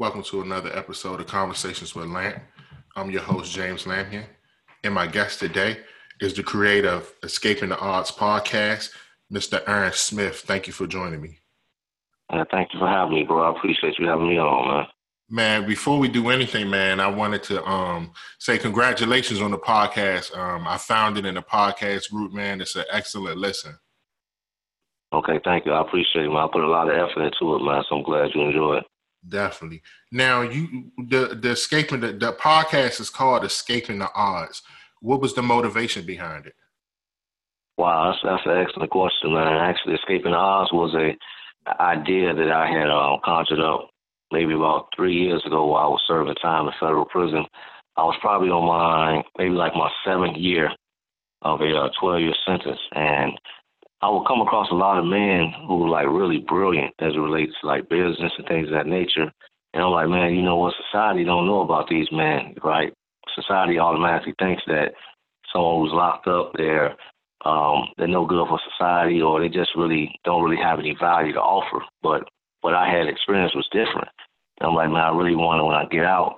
Welcome to another episode of Conversations with Lamp. I'm your host, James Lampion, and my guest today is the creator of Escaping the Odds podcast, Mr. Aaron Smith. Thank you for joining me. Uh, thank you for having me, bro. I appreciate you having me on, man. Man, before we do anything, man, I wanted to um, say congratulations on the podcast. Um, I found it in the podcast group, man. It's an excellent listen. Okay, thank you. I appreciate it, man. I put a lot of effort into it, man. So I'm glad you enjoy it. Definitely. Now, you the the escaping the, the podcast is called Escaping the Odds. What was the motivation behind it? Wow, that's, that's an excellent question, man. Actually, Escaping the Odds was a idea that I had uh, conjured up maybe about three years ago while I was serving time in federal prison. I was probably on my maybe like my seventh year of a uh, 12 year sentence, and I would come across a lot of men who were like really brilliant as it relates to like business and things of that nature. And I'm like, man, you know what? Society don't know about these men, right? Society automatically thinks that someone who's locked up, they're um, they're no good for society, or they just really don't really have any value to offer. But what I had experienced was different. And I'm like, man, I really want to when I get out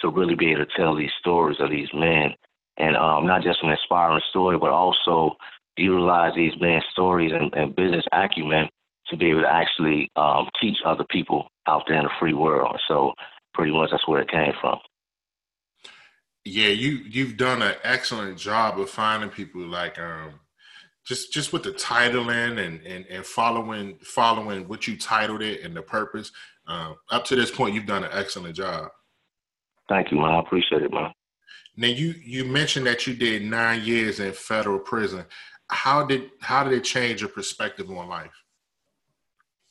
to really be able to tell these stories of these men, and um, not just an inspiring story, but also utilize these men's stories and, and business acumen to be able to actually um, teach other people out there in the free world. So pretty much that's where it came from. Yeah, you you've done an excellent job of finding people like um just just with the titling and and and following following what you titled it and the purpose. Um, up to this point, you've done an excellent job. Thank you, man. I appreciate it, man. Now you you mentioned that you did nine years in federal prison how did how did it change your perspective on life?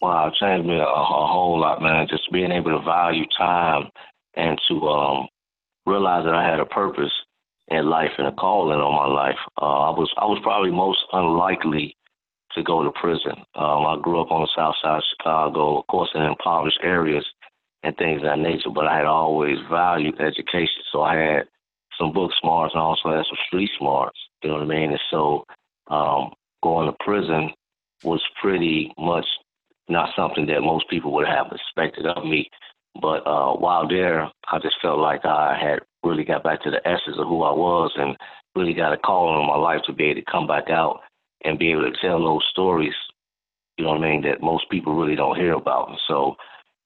Wow, it changed me a, a whole lot, man. Just being able to value time and to um, realize that I had a purpose in life and a calling on my life. Uh, I was I was probably most unlikely to go to prison. Um, I grew up on the south side of Chicago, of course, in impoverished areas and things of that nature, but I had always valued education. So I had some book smarts and also had some street smarts, you know what I mean? And so um, going to prison was pretty much not something that most people would have expected of me. But uh, while there, I just felt like I had really got back to the essence of who I was and really got a call on my life to be able to come back out and be able to tell those stories, you know what I mean, that most people really don't hear about. And so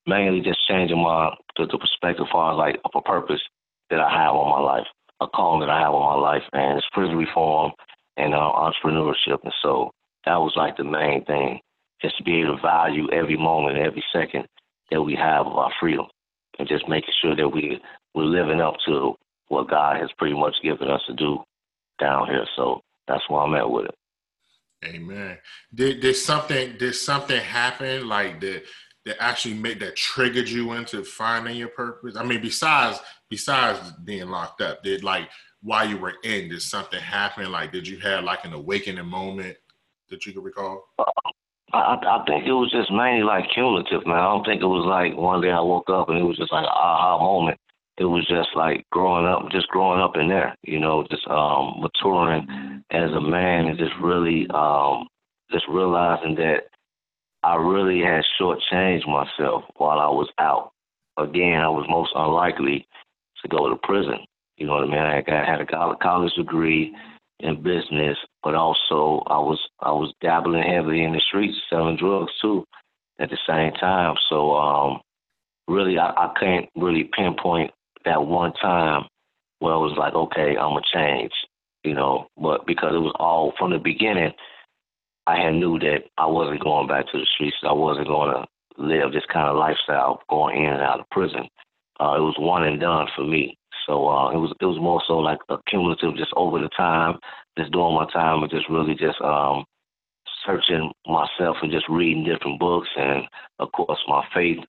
mainly just changing my the, the perspective far as like a purpose that I have on my life, a calling that I have on my life, and it's prison reform and uh, entrepreneurship. And so that was like the main thing, just to be able to value every moment, every second that we have of our freedom, and just making sure that we we're living up to what God has pretty much given us to do down here. So that's where I'm at with it. Amen. Did did something did something happen like that that actually made that triggered you into finding your purpose? I mean, besides besides being locked up, did like while you were in, did something happen? Like, did you have like an awakening moment that you could recall? I, I think it was just mainly like cumulative, man. I don't think it was like one day I woke up and it was just like an aha moment. It was just like growing up, just growing up in there, you know, just um maturing as a man and just really um just realizing that I really had shortchanged myself while I was out. Again, I was most unlikely to go to prison. You know what I mean? I had a college degree in business, but also I was I was dabbling heavily in the streets, selling drugs too, at the same time. So um, really, I, I can't really pinpoint that one time where it was like, okay, I'm gonna change, you know. But because it was all from the beginning, I had knew that I wasn't going back to the streets. I wasn't going to live this kind of lifestyle, going in and out of prison. Uh, it was one and done for me. So uh, it was it was more so like a cumulative, just over the time, just doing my time and just really just um, searching myself and just reading different books, and of course my faith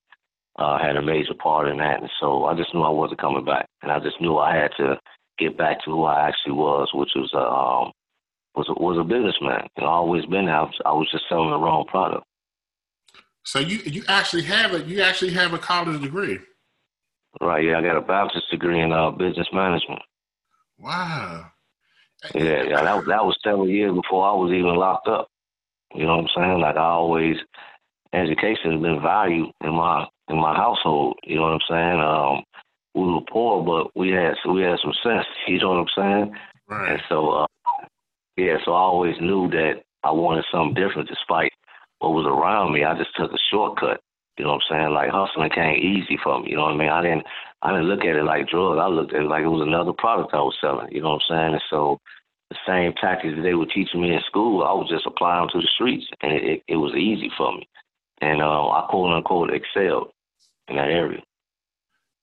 uh, had a major part in that. And so I just knew I wasn't coming back, and I just knew I had to get back to who I actually was, which was uh, um, was a, was a businessman. You know, always been there. I was, I was just selling the wrong product. So you you actually have a you actually have a college degree. Right. Yeah, I got a bachelor's degree in uh, business management. Wow. Yeah, yeah. That was that was several years before I was even locked up. You know what I'm saying? Like I always, education has been valued in my in my household. You know what I'm saying? Um, we were poor, but we had so we had some sense. You know what I'm saying? Right. And so, uh, yeah, so I always knew that I wanted something different, despite what was around me. I just took a shortcut. You know what I'm saying? Like hustling came easy for me. You know what I mean? I didn't I didn't look at it like drugs. I looked at it like it was another product I was selling. You know what I'm saying? And so the same tactics that they were teaching me in school, I was just applying to the streets, and it, it, it was easy for me. And um, I quote unquote excelled in that area.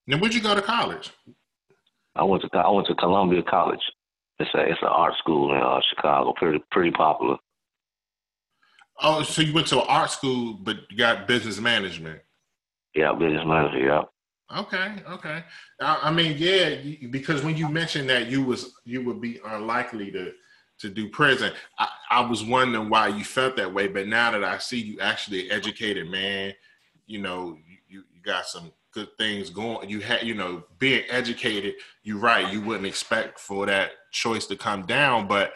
Now, where'd you go to college? I went to I went to Columbia College. It's a it's an art school in uh, Chicago, pretty pretty popular. Oh, so you went to an art school, but you got business management. Yeah, business management. Yeah. Okay, okay. I, I mean, yeah, because when you mentioned that you was you would be unlikely to to do prison, I, I was wondering why you felt that way. But now that I see you actually educated man, you know, you, you got some good things going. You had, you know, being educated. You're right. You wouldn't expect for that choice to come down, but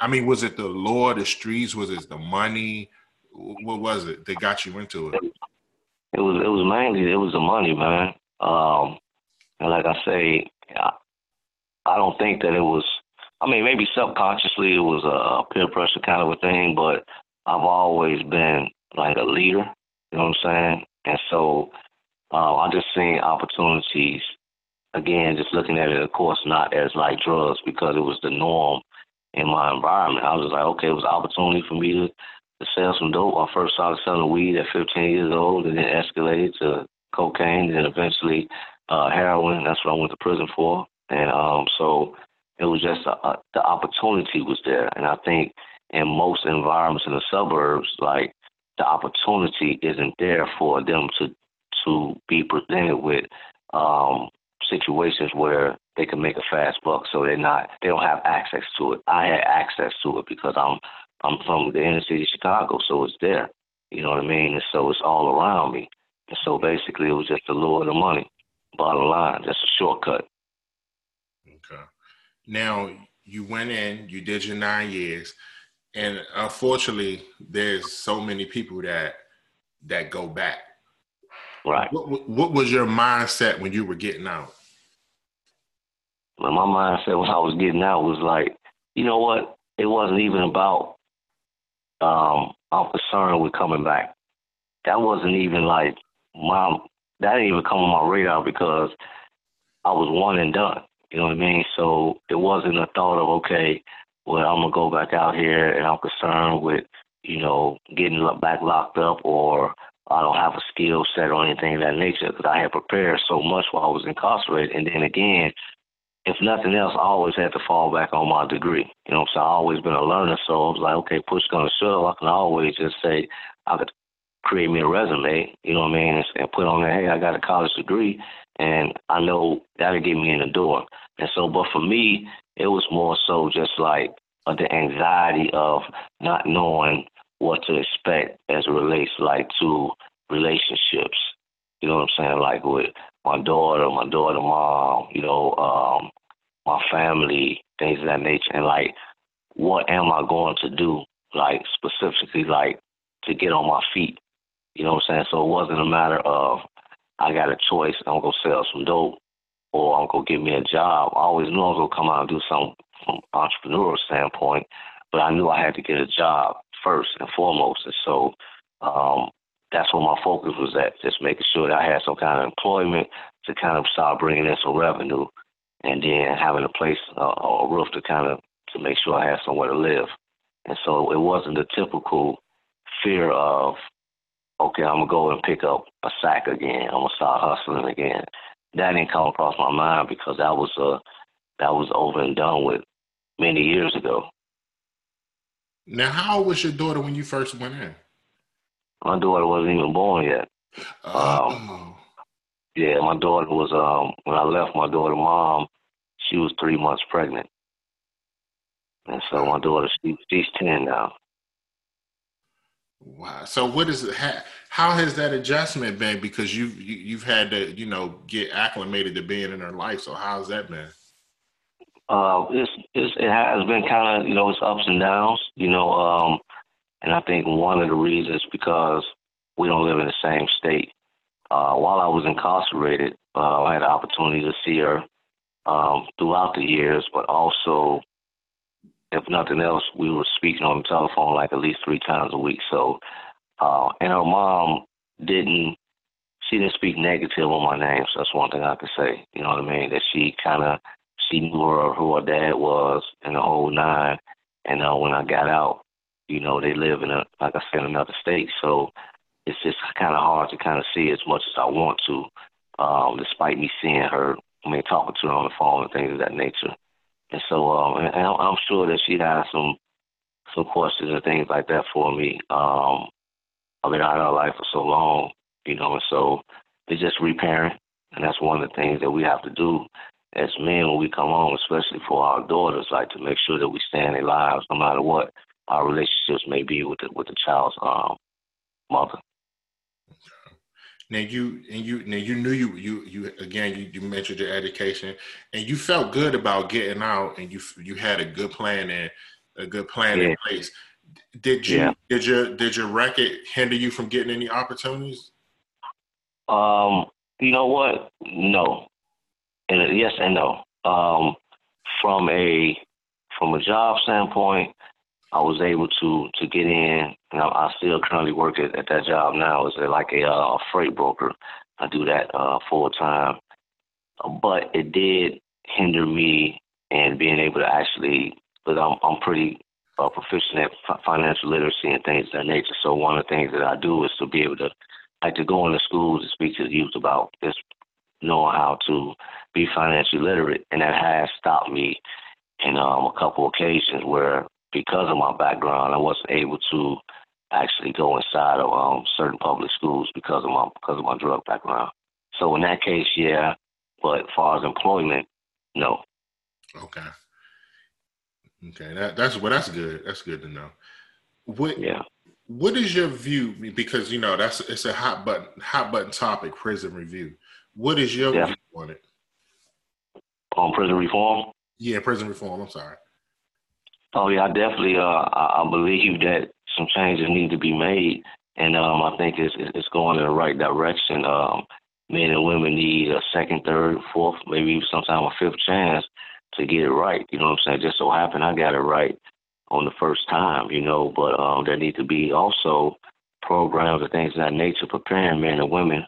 I mean, was it the law, the streets? Was it the money? What was it that got you into it? It was it was mainly it was the money, man. Um, and like I say, I, I don't think that it was. I mean, maybe subconsciously it was a peer pressure kind of a thing, but I've always been like a leader. You know what I'm saying? And so uh, I just seen opportunities. Again, just looking at it, of course, not as like drugs because it was the norm in my environment. I was like, okay, it was an opportunity for me to, to sell some dope. I first started selling weed at 15 years old, and then escalated to cocaine, and eventually uh, heroin. That's what I went to prison for. And um, so it was just a, a, the opportunity was there, and I think in most environments in the suburbs, like the opportunity isn't there for them to to be presented with um, situations where they can make a fast buck. So they're not they don't have access to it. I had access to it because I'm I'm from the inner city of Chicago, so it's there. You know what I mean? And so it's all around me. And so basically it was just the lure of the money. Bottom line, just a shortcut. Okay. Now you went in, you did your nine years, and unfortunately there's so many people that that go back. Right. What, what was your mindset when you were getting out? My mindset when I was getting out was like, you know what? It wasn't even about um I'm concerned with coming back. That wasn't even like my that didn't even come on my radar because I was one and done. You know what I mean? So it wasn't a thought of okay, well I'm gonna go back out here and I'm concerned with you know getting back locked up or I don't have a skill set or anything of that nature because I had prepared so much while I was incarcerated. And then again, if nothing else, I always had to fall back on my degree. You know, so I always been a learner. So I was like, okay, push gonna shove. I can always just say I could create me a resume. You know what I mean, and, and put on there, hey, I got a college degree, and I know that'll get me in the door. And so, but for me, it was more so just like uh, the anxiety of not knowing what to expect as it relates like to relationships. Know what I'm saying? Like with my daughter, my daughter mom, you know, um, my family, things of that nature, and like, what am I going to do, like specifically, like to get on my feet? You know what I'm saying? So it wasn't a matter of I got a choice. I'm gonna sell some dope, or I'm gonna get me a job. I always knew I was gonna come out and do something from entrepreneurial standpoint, but I knew I had to get a job first and foremost. And so um, that's where my focus was at, just making sure that I had some kind of employment to kind of start bringing in some revenue, and then having a place, uh, a roof to kind of to make sure I had somewhere to live. And so it wasn't the typical fear of, okay, I'm gonna go and pick up a sack again. I'm gonna start hustling again. That didn't come across my mind because that was uh that was over and done with many years ago. Now, how old was your daughter when you first went in? My daughter wasn't even born yet. Oh. Um, yeah, my daughter was um when I left my daughter mom, she was three months pregnant. And so my daughter she, she's ten now. Wow. So what is it? How, how has that adjustment been? Because you've you, have you have had to you know get acclimated to being in her life. So how's that been? Uh, it's, it's it has been kind of you know it's ups and downs. You know, um, and I think one of the reasons because we don't live in the same state. uh, while I was incarcerated, uh, I had the opportunity to see her um, throughout the years, but also, if nothing else, we were speaking on the telephone like at least three times a week. So, uh, and her mom didn't, she didn't speak negative on my name. So that's one thing I could say. You know what I mean? That she kind of, she knew her, who her dad was and the whole nine. And uh, when I got out, you know, they live in a, like I said, another state. So it's just kind of hard to kind of see as much as I want to, um, despite me seeing her I mean, talking to her on the phone and things of that nature. And so, um, and I'm sure that she has some some questions and things like that for me. Um, I've been out of her life for so long, you know, and so it's just reparing, and that's one of the things that we have to do as men when we come home, especially for our daughters, like to make sure that we stay in their lives, no matter what our relationships may be with the with the child's um, mother. Now you and you now you knew you you you again you, you mentioned your education and you felt good about getting out and you you had a good plan and a good plan yeah. in place. Did you yeah. did your did your record hinder you from getting any opportunities? Um, you know what? No, and yes and no. Um, from a from a job standpoint, I was able to to get in, and I, I still currently work at, at that job now as like a uh, freight broker. I do that uh, full time, but it did hinder me and being able to actually, But I'm I'm pretty uh, proficient at financial literacy and things of that nature. So one of the things that I do is to be able to like to go into schools and speak to the youth about this, knowing how to be financially literate, and that has stopped me in um, a couple occasions where because of my background, I wasn't able to actually go inside of um, certain public schools because of my because of my drug background. So in that case, yeah, but as far as employment, no. Okay. Okay, that, that's well, that's good. That's good to know. What yeah. What is your view? Because you know that's it's a hot button hot button topic. Prison review. What is your yeah. view on it? On prison reform? Yeah, prison reform. I'm sorry. Oh yeah, I definitely uh I, I believe that some changes need to be made, and um I think it's it's going in the right direction. Um, men and women need a second, third, fourth, maybe even sometime a fifth chance to get it right. You know what I'm saying? Just so happened I got it right on the first time, you know, but um there need to be also programs and things of that nature preparing men and women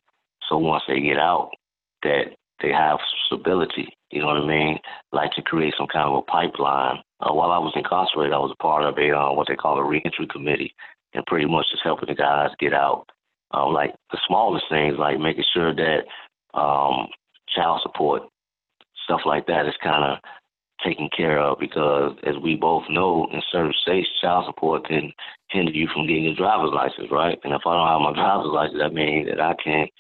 so once they get out that they have stability. You know what I mean? Like to create some kind of a pipeline. Uh, while I was incarcerated, I was a part of a uh, what they call a reentry committee, and pretty much just helping the guys get out. Um, like the smallest things, like making sure that um, child support, stuff like that, is kind of taken care of because, as we both know, in certain states, child support can hinder you from getting your driver's license, right? And if I don't have my driver's license, that means that I can't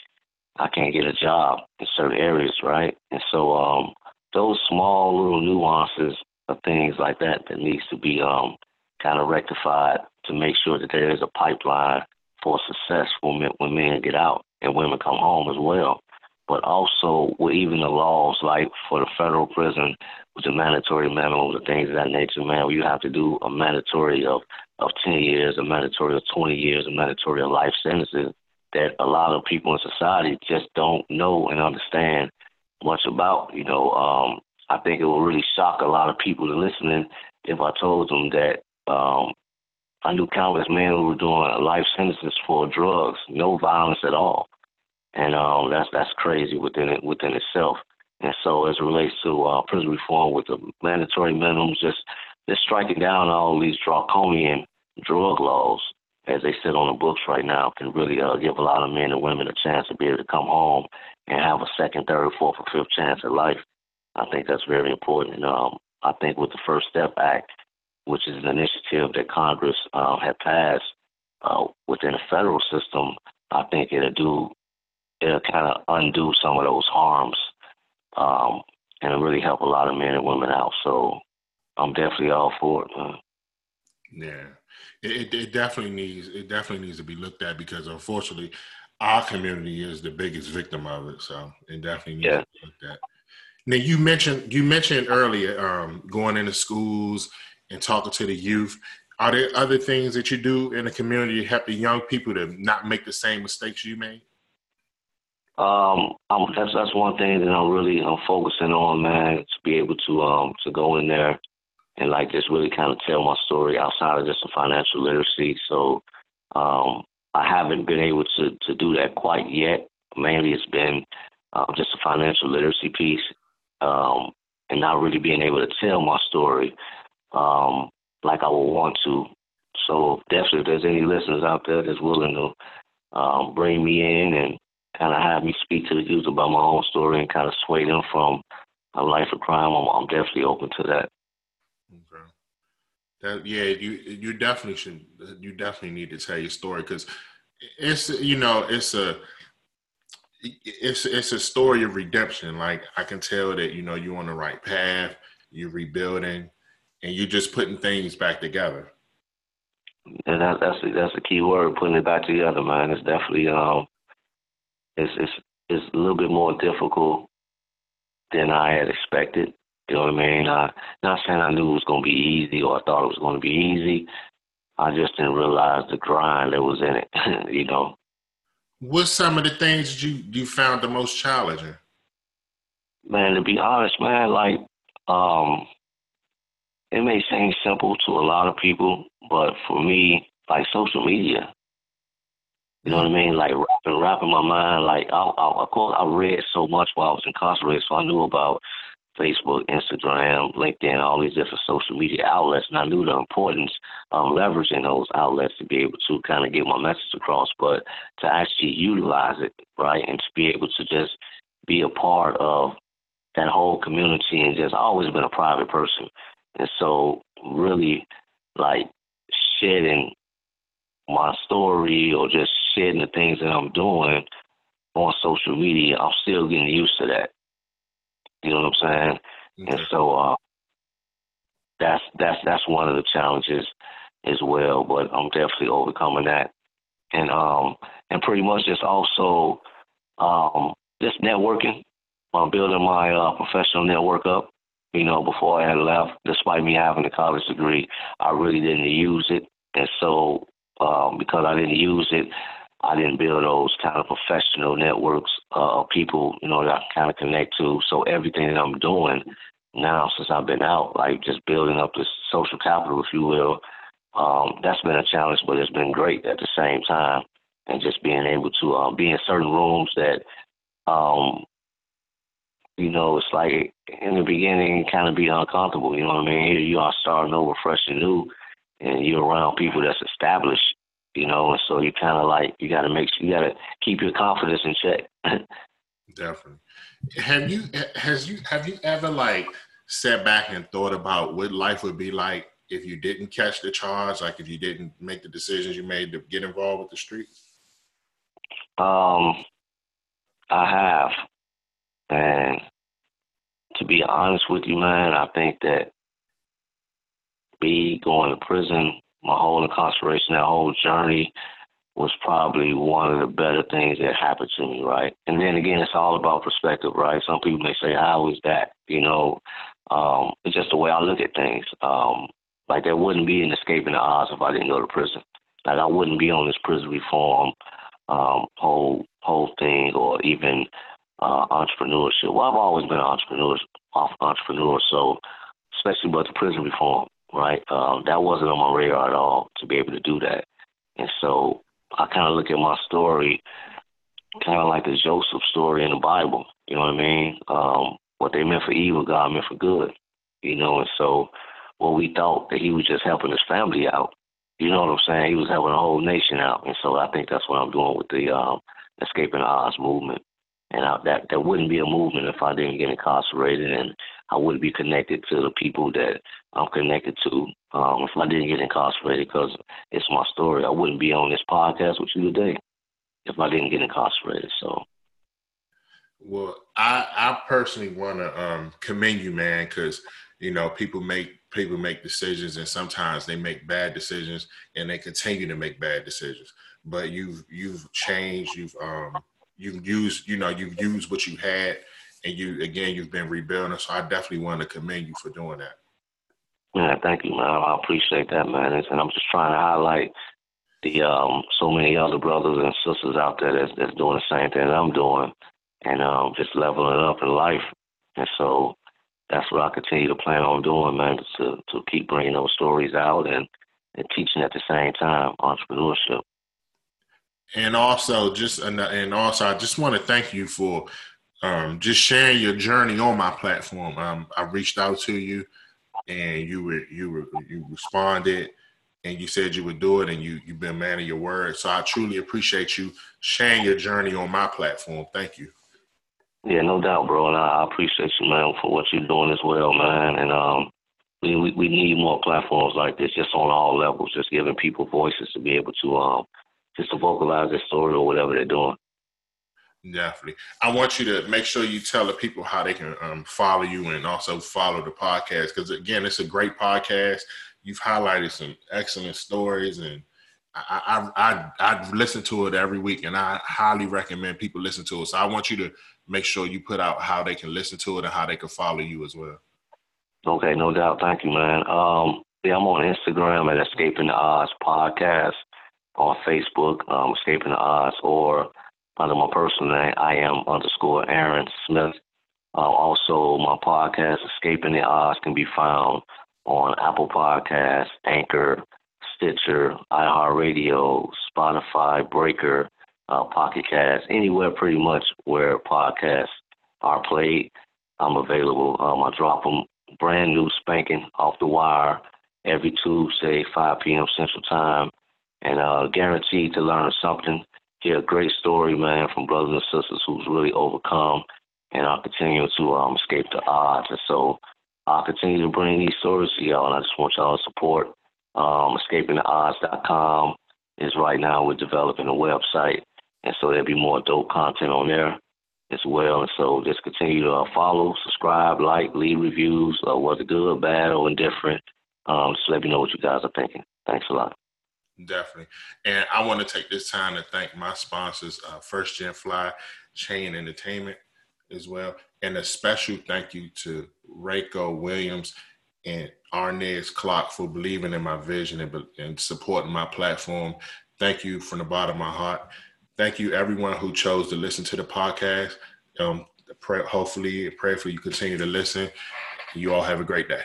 I can't get a job in certain areas, right? And so um, those small little nuances of things like that that needs to be um, kind of rectified to make sure that there is a pipeline for success when men, when men get out and women come home as well. But also with even the laws like for the federal prison with the mandatory minimums and things of that nature, man, where you have to do a mandatory of, of 10 years, a mandatory of 20 years, a mandatory of life sentences that a lot of people in society just don't know and understand much about. You know, um, I think it will really shock a lot of people to listening if I told them that um, I knew countless men who were doing life sentences for drugs, no violence at all, and um, that's that's crazy within it within itself. And so, as it relates to uh, prison reform with the mandatory minimums, just just striking down all these draconian drug laws as they sit on the books right now, can really uh, give a lot of men and women a chance to be able to come home and have a second, third, fourth, or fifth chance at life. I think that's very important. And um, I think with the First Step Act, which is an initiative that Congress uh, had passed uh, within the federal system, I think it'll do it'll kind of undo some of those harms um, and it'll really help a lot of men and women out. So I'm definitely all for it. Man. Yeah it, it definitely needs it definitely needs to be looked at because unfortunately our community is the biggest victim of it. So it definitely needs yeah. to be looked at. Now you mentioned you mentioned earlier um, going into schools and talking to the youth. Are there other things that you do in the community to help the young people to not make the same mistakes you made? Um, I'm, that's that's one thing that I'm really I'm focusing on, man, to be able to um to go in there and like just really kind of tell my story outside of just the financial literacy. So um, I haven't been able to to do that quite yet. Mainly, it's been uh, just a financial literacy piece, um, and not really being able to tell my story um, like I would want to. So definitely, if there's any listeners out there that's willing to um, bring me in and kind of have me speak to the youth about my own story and kind of sway them from a life of crime, I'm, I'm definitely open to that. Okay. That yeah, you you definitely should. You definitely need to tell your story because it's you know it's a it's it's a story of redemption. Like I can tell that you know you're on the right path. You're rebuilding, and you're just putting things back together. And that, that's the, that's the key word, putting it back together, man. It's definitely um, it's it's it's a little bit more difficult than I had expected. You know what I mean? Uh, not saying I knew it was going to be easy or I thought it was going to be easy. I just didn't realize the grind that was in it. you know. What's some of the things you you found the most challenging? Man, to be honest, man, like um, it may seem simple to a lot of people, but for me, like social media, you know what I mean? Like wrapping, wrapping my mind. Like I, I, of course, I read so much while I was incarcerated, so I knew about Facebook, Instagram, LinkedIn, all these different social media outlets, and I knew the importance of leveraging those outlets to be able to kind of get my message across, but to actually utilize it, right, and to be able to just be a part of that whole community and just always been a private person. And so really like shedding my story or just shedding the things that I'm doing on social media, I'm still getting used to that. You know what I'm saying? Okay. And so uh, that's that's that's one of the challenges as well. But I'm definitely overcoming that, and um and pretty much just also um just networking. I'm building my uh, professional network up. You know, before I had left, despite me having a college degree, I really didn't use it, and so um, because I didn't use it, I didn't build those kind of professional networks uh, of people, you know, that I can kind of connect to. So everything that I'm doing now since I've been out, like just building up this social capital, if you will, um, that's been a challenge, but it's been great at the same time. And just being able to uh, be in certain rooms that, um, you know, it's like in the beginning, kind of be uncomfortable. You know what I mean? You are starting over fresh and new, and you're around people that's established you know, and so you kind of like you got to make sure you got to keep your confidence in check. Definitely. Have you has you have you ever like sat back and thought about what life would be like if you didn't catch the charge, like if you didn't make the decisions you made to get involved with the street? Um, I have, and to be honest with you, man, I think that me going to prison my whole incarceration, that whole journey was probably one of the better things that happened to me, right? And then again, it's all about perspective, right? Some people may say, "How is that?" You know, um, it's just the way I look at things. Um, like there wouldn't be an escaping the odds if I didn't go to prison. Like I wouldn't be on this prison reform um, whole whole thing, or even uh, entrepreneurship. Well, I've always been an entrepreneur, entrepreneur, so especially about the prison reform right? Um, that wasn't on my radar at all to be able to do that. And so I kind of look at my story kind of like the Joseph story in the Bible. You know what I mean? Um, what they meant for evil, God meant for good. You know, and so what we thought that he was just helping his family out. You know what I'm saying? He was helping the whole nation out. And so I think that's what I'm doing with the um, Escaping the Odds movement. And I, that that wouldn't be a movement if I didn't get incarcerated, and I wouldn't be connected to the people that I'm connected to. Um, if I didn't get incarcerated, because it's my story, I wouldn't be on this podcast with you today if I didn't get incarcerated. So. Well, I I personally want to um, commend you, man, because you know people make people make decisions, and sometimes they make bad decisions, and they continue to make bad decisions. But you've you've changed. You've um, you've used, you know, you've used what you had, and you again, you've been rebuilding. So I definitely want to commend you for doing that. Yeah, thank you, man. I appreciate that, man. And I'm just trying to highlight the um, so many other brothers and sisters out there that's, that's doing the same thing I'm doing, and um, just leveling up in life. And so that's what I continue to plan on doing, man, to to keep bringing those stories out and and teaching at the same time entrepreneurship. And also, just and also, I just want to thank you for um, just sharing your journey on my platform. Um, I reached out to you, and you were you were you responded, and you said you would do it, and you you've been man of your word. So I truly appreciate you sharing your journey on my platform. Thank you. Yeah, no doubt, bro, and I appreciate you, man, for what you're doing as well, man. And um, we we, we need more platforms like this, just on all levels, just giving people voices to be able to um just to vocalize their story or whatever they're doing. Definitely. I want you to make sure you tell the people how they can um, follow you and also follow the podcast because again, it's a great podcast. You've highlighted some excellent stories, and I I I, I listen to it every week, and I highly recommend people listen to it. So I want you to make sure you put out how they can listen to it and how they can follow you as well. Okay, no doubt. Thank you, man. Um, yeah, I'm on Instagram at Escaping the Odds Podcast, on Facebook, um, Escaping the Odds, or under my personal name, I am underscore Aaron Smith. Uh, also, my podcast, Escaping the Odds, can be found on Apple Podcasts, Anchor, Stitcher, iHeartRadio, Spotify, Breaker, uh, Pocket Cast, anywhere pretty much where podcasts are played. I'm available. Um, I drop them brand new spanking off the wire every Tuesday, 5 p.m. Central Time, and uh, guaranteed to learn something. Hear a great story, man, from brothers and sisters who's really overcome and are continuing to um, escape the odds. And so I'll continue to bring these stories to y'all, and I just want y'all to support um, escapingtheodds.com is right now we're developing a website, and so there'll be more dope content on there as well. And so just continue to uh, follow, subscribe, like, leave reviews, uh, whether good, bad, or indifferent. Um, just let me know what you guys are thinking. Thanks a lot. Definitely. And I want to take this time to thank my sponsors, uh, First Gen Fly, Chain Entertainment as well. And a special thank you to Rayco Williams and Arnez Clock for believing in my vision and, and supporting my platform. Thank you from the bottom of my heart. Thank you, everyone who chose to listen to the podcast. Um, pray, hopefully, pray for you continue to listen. You all have a great day.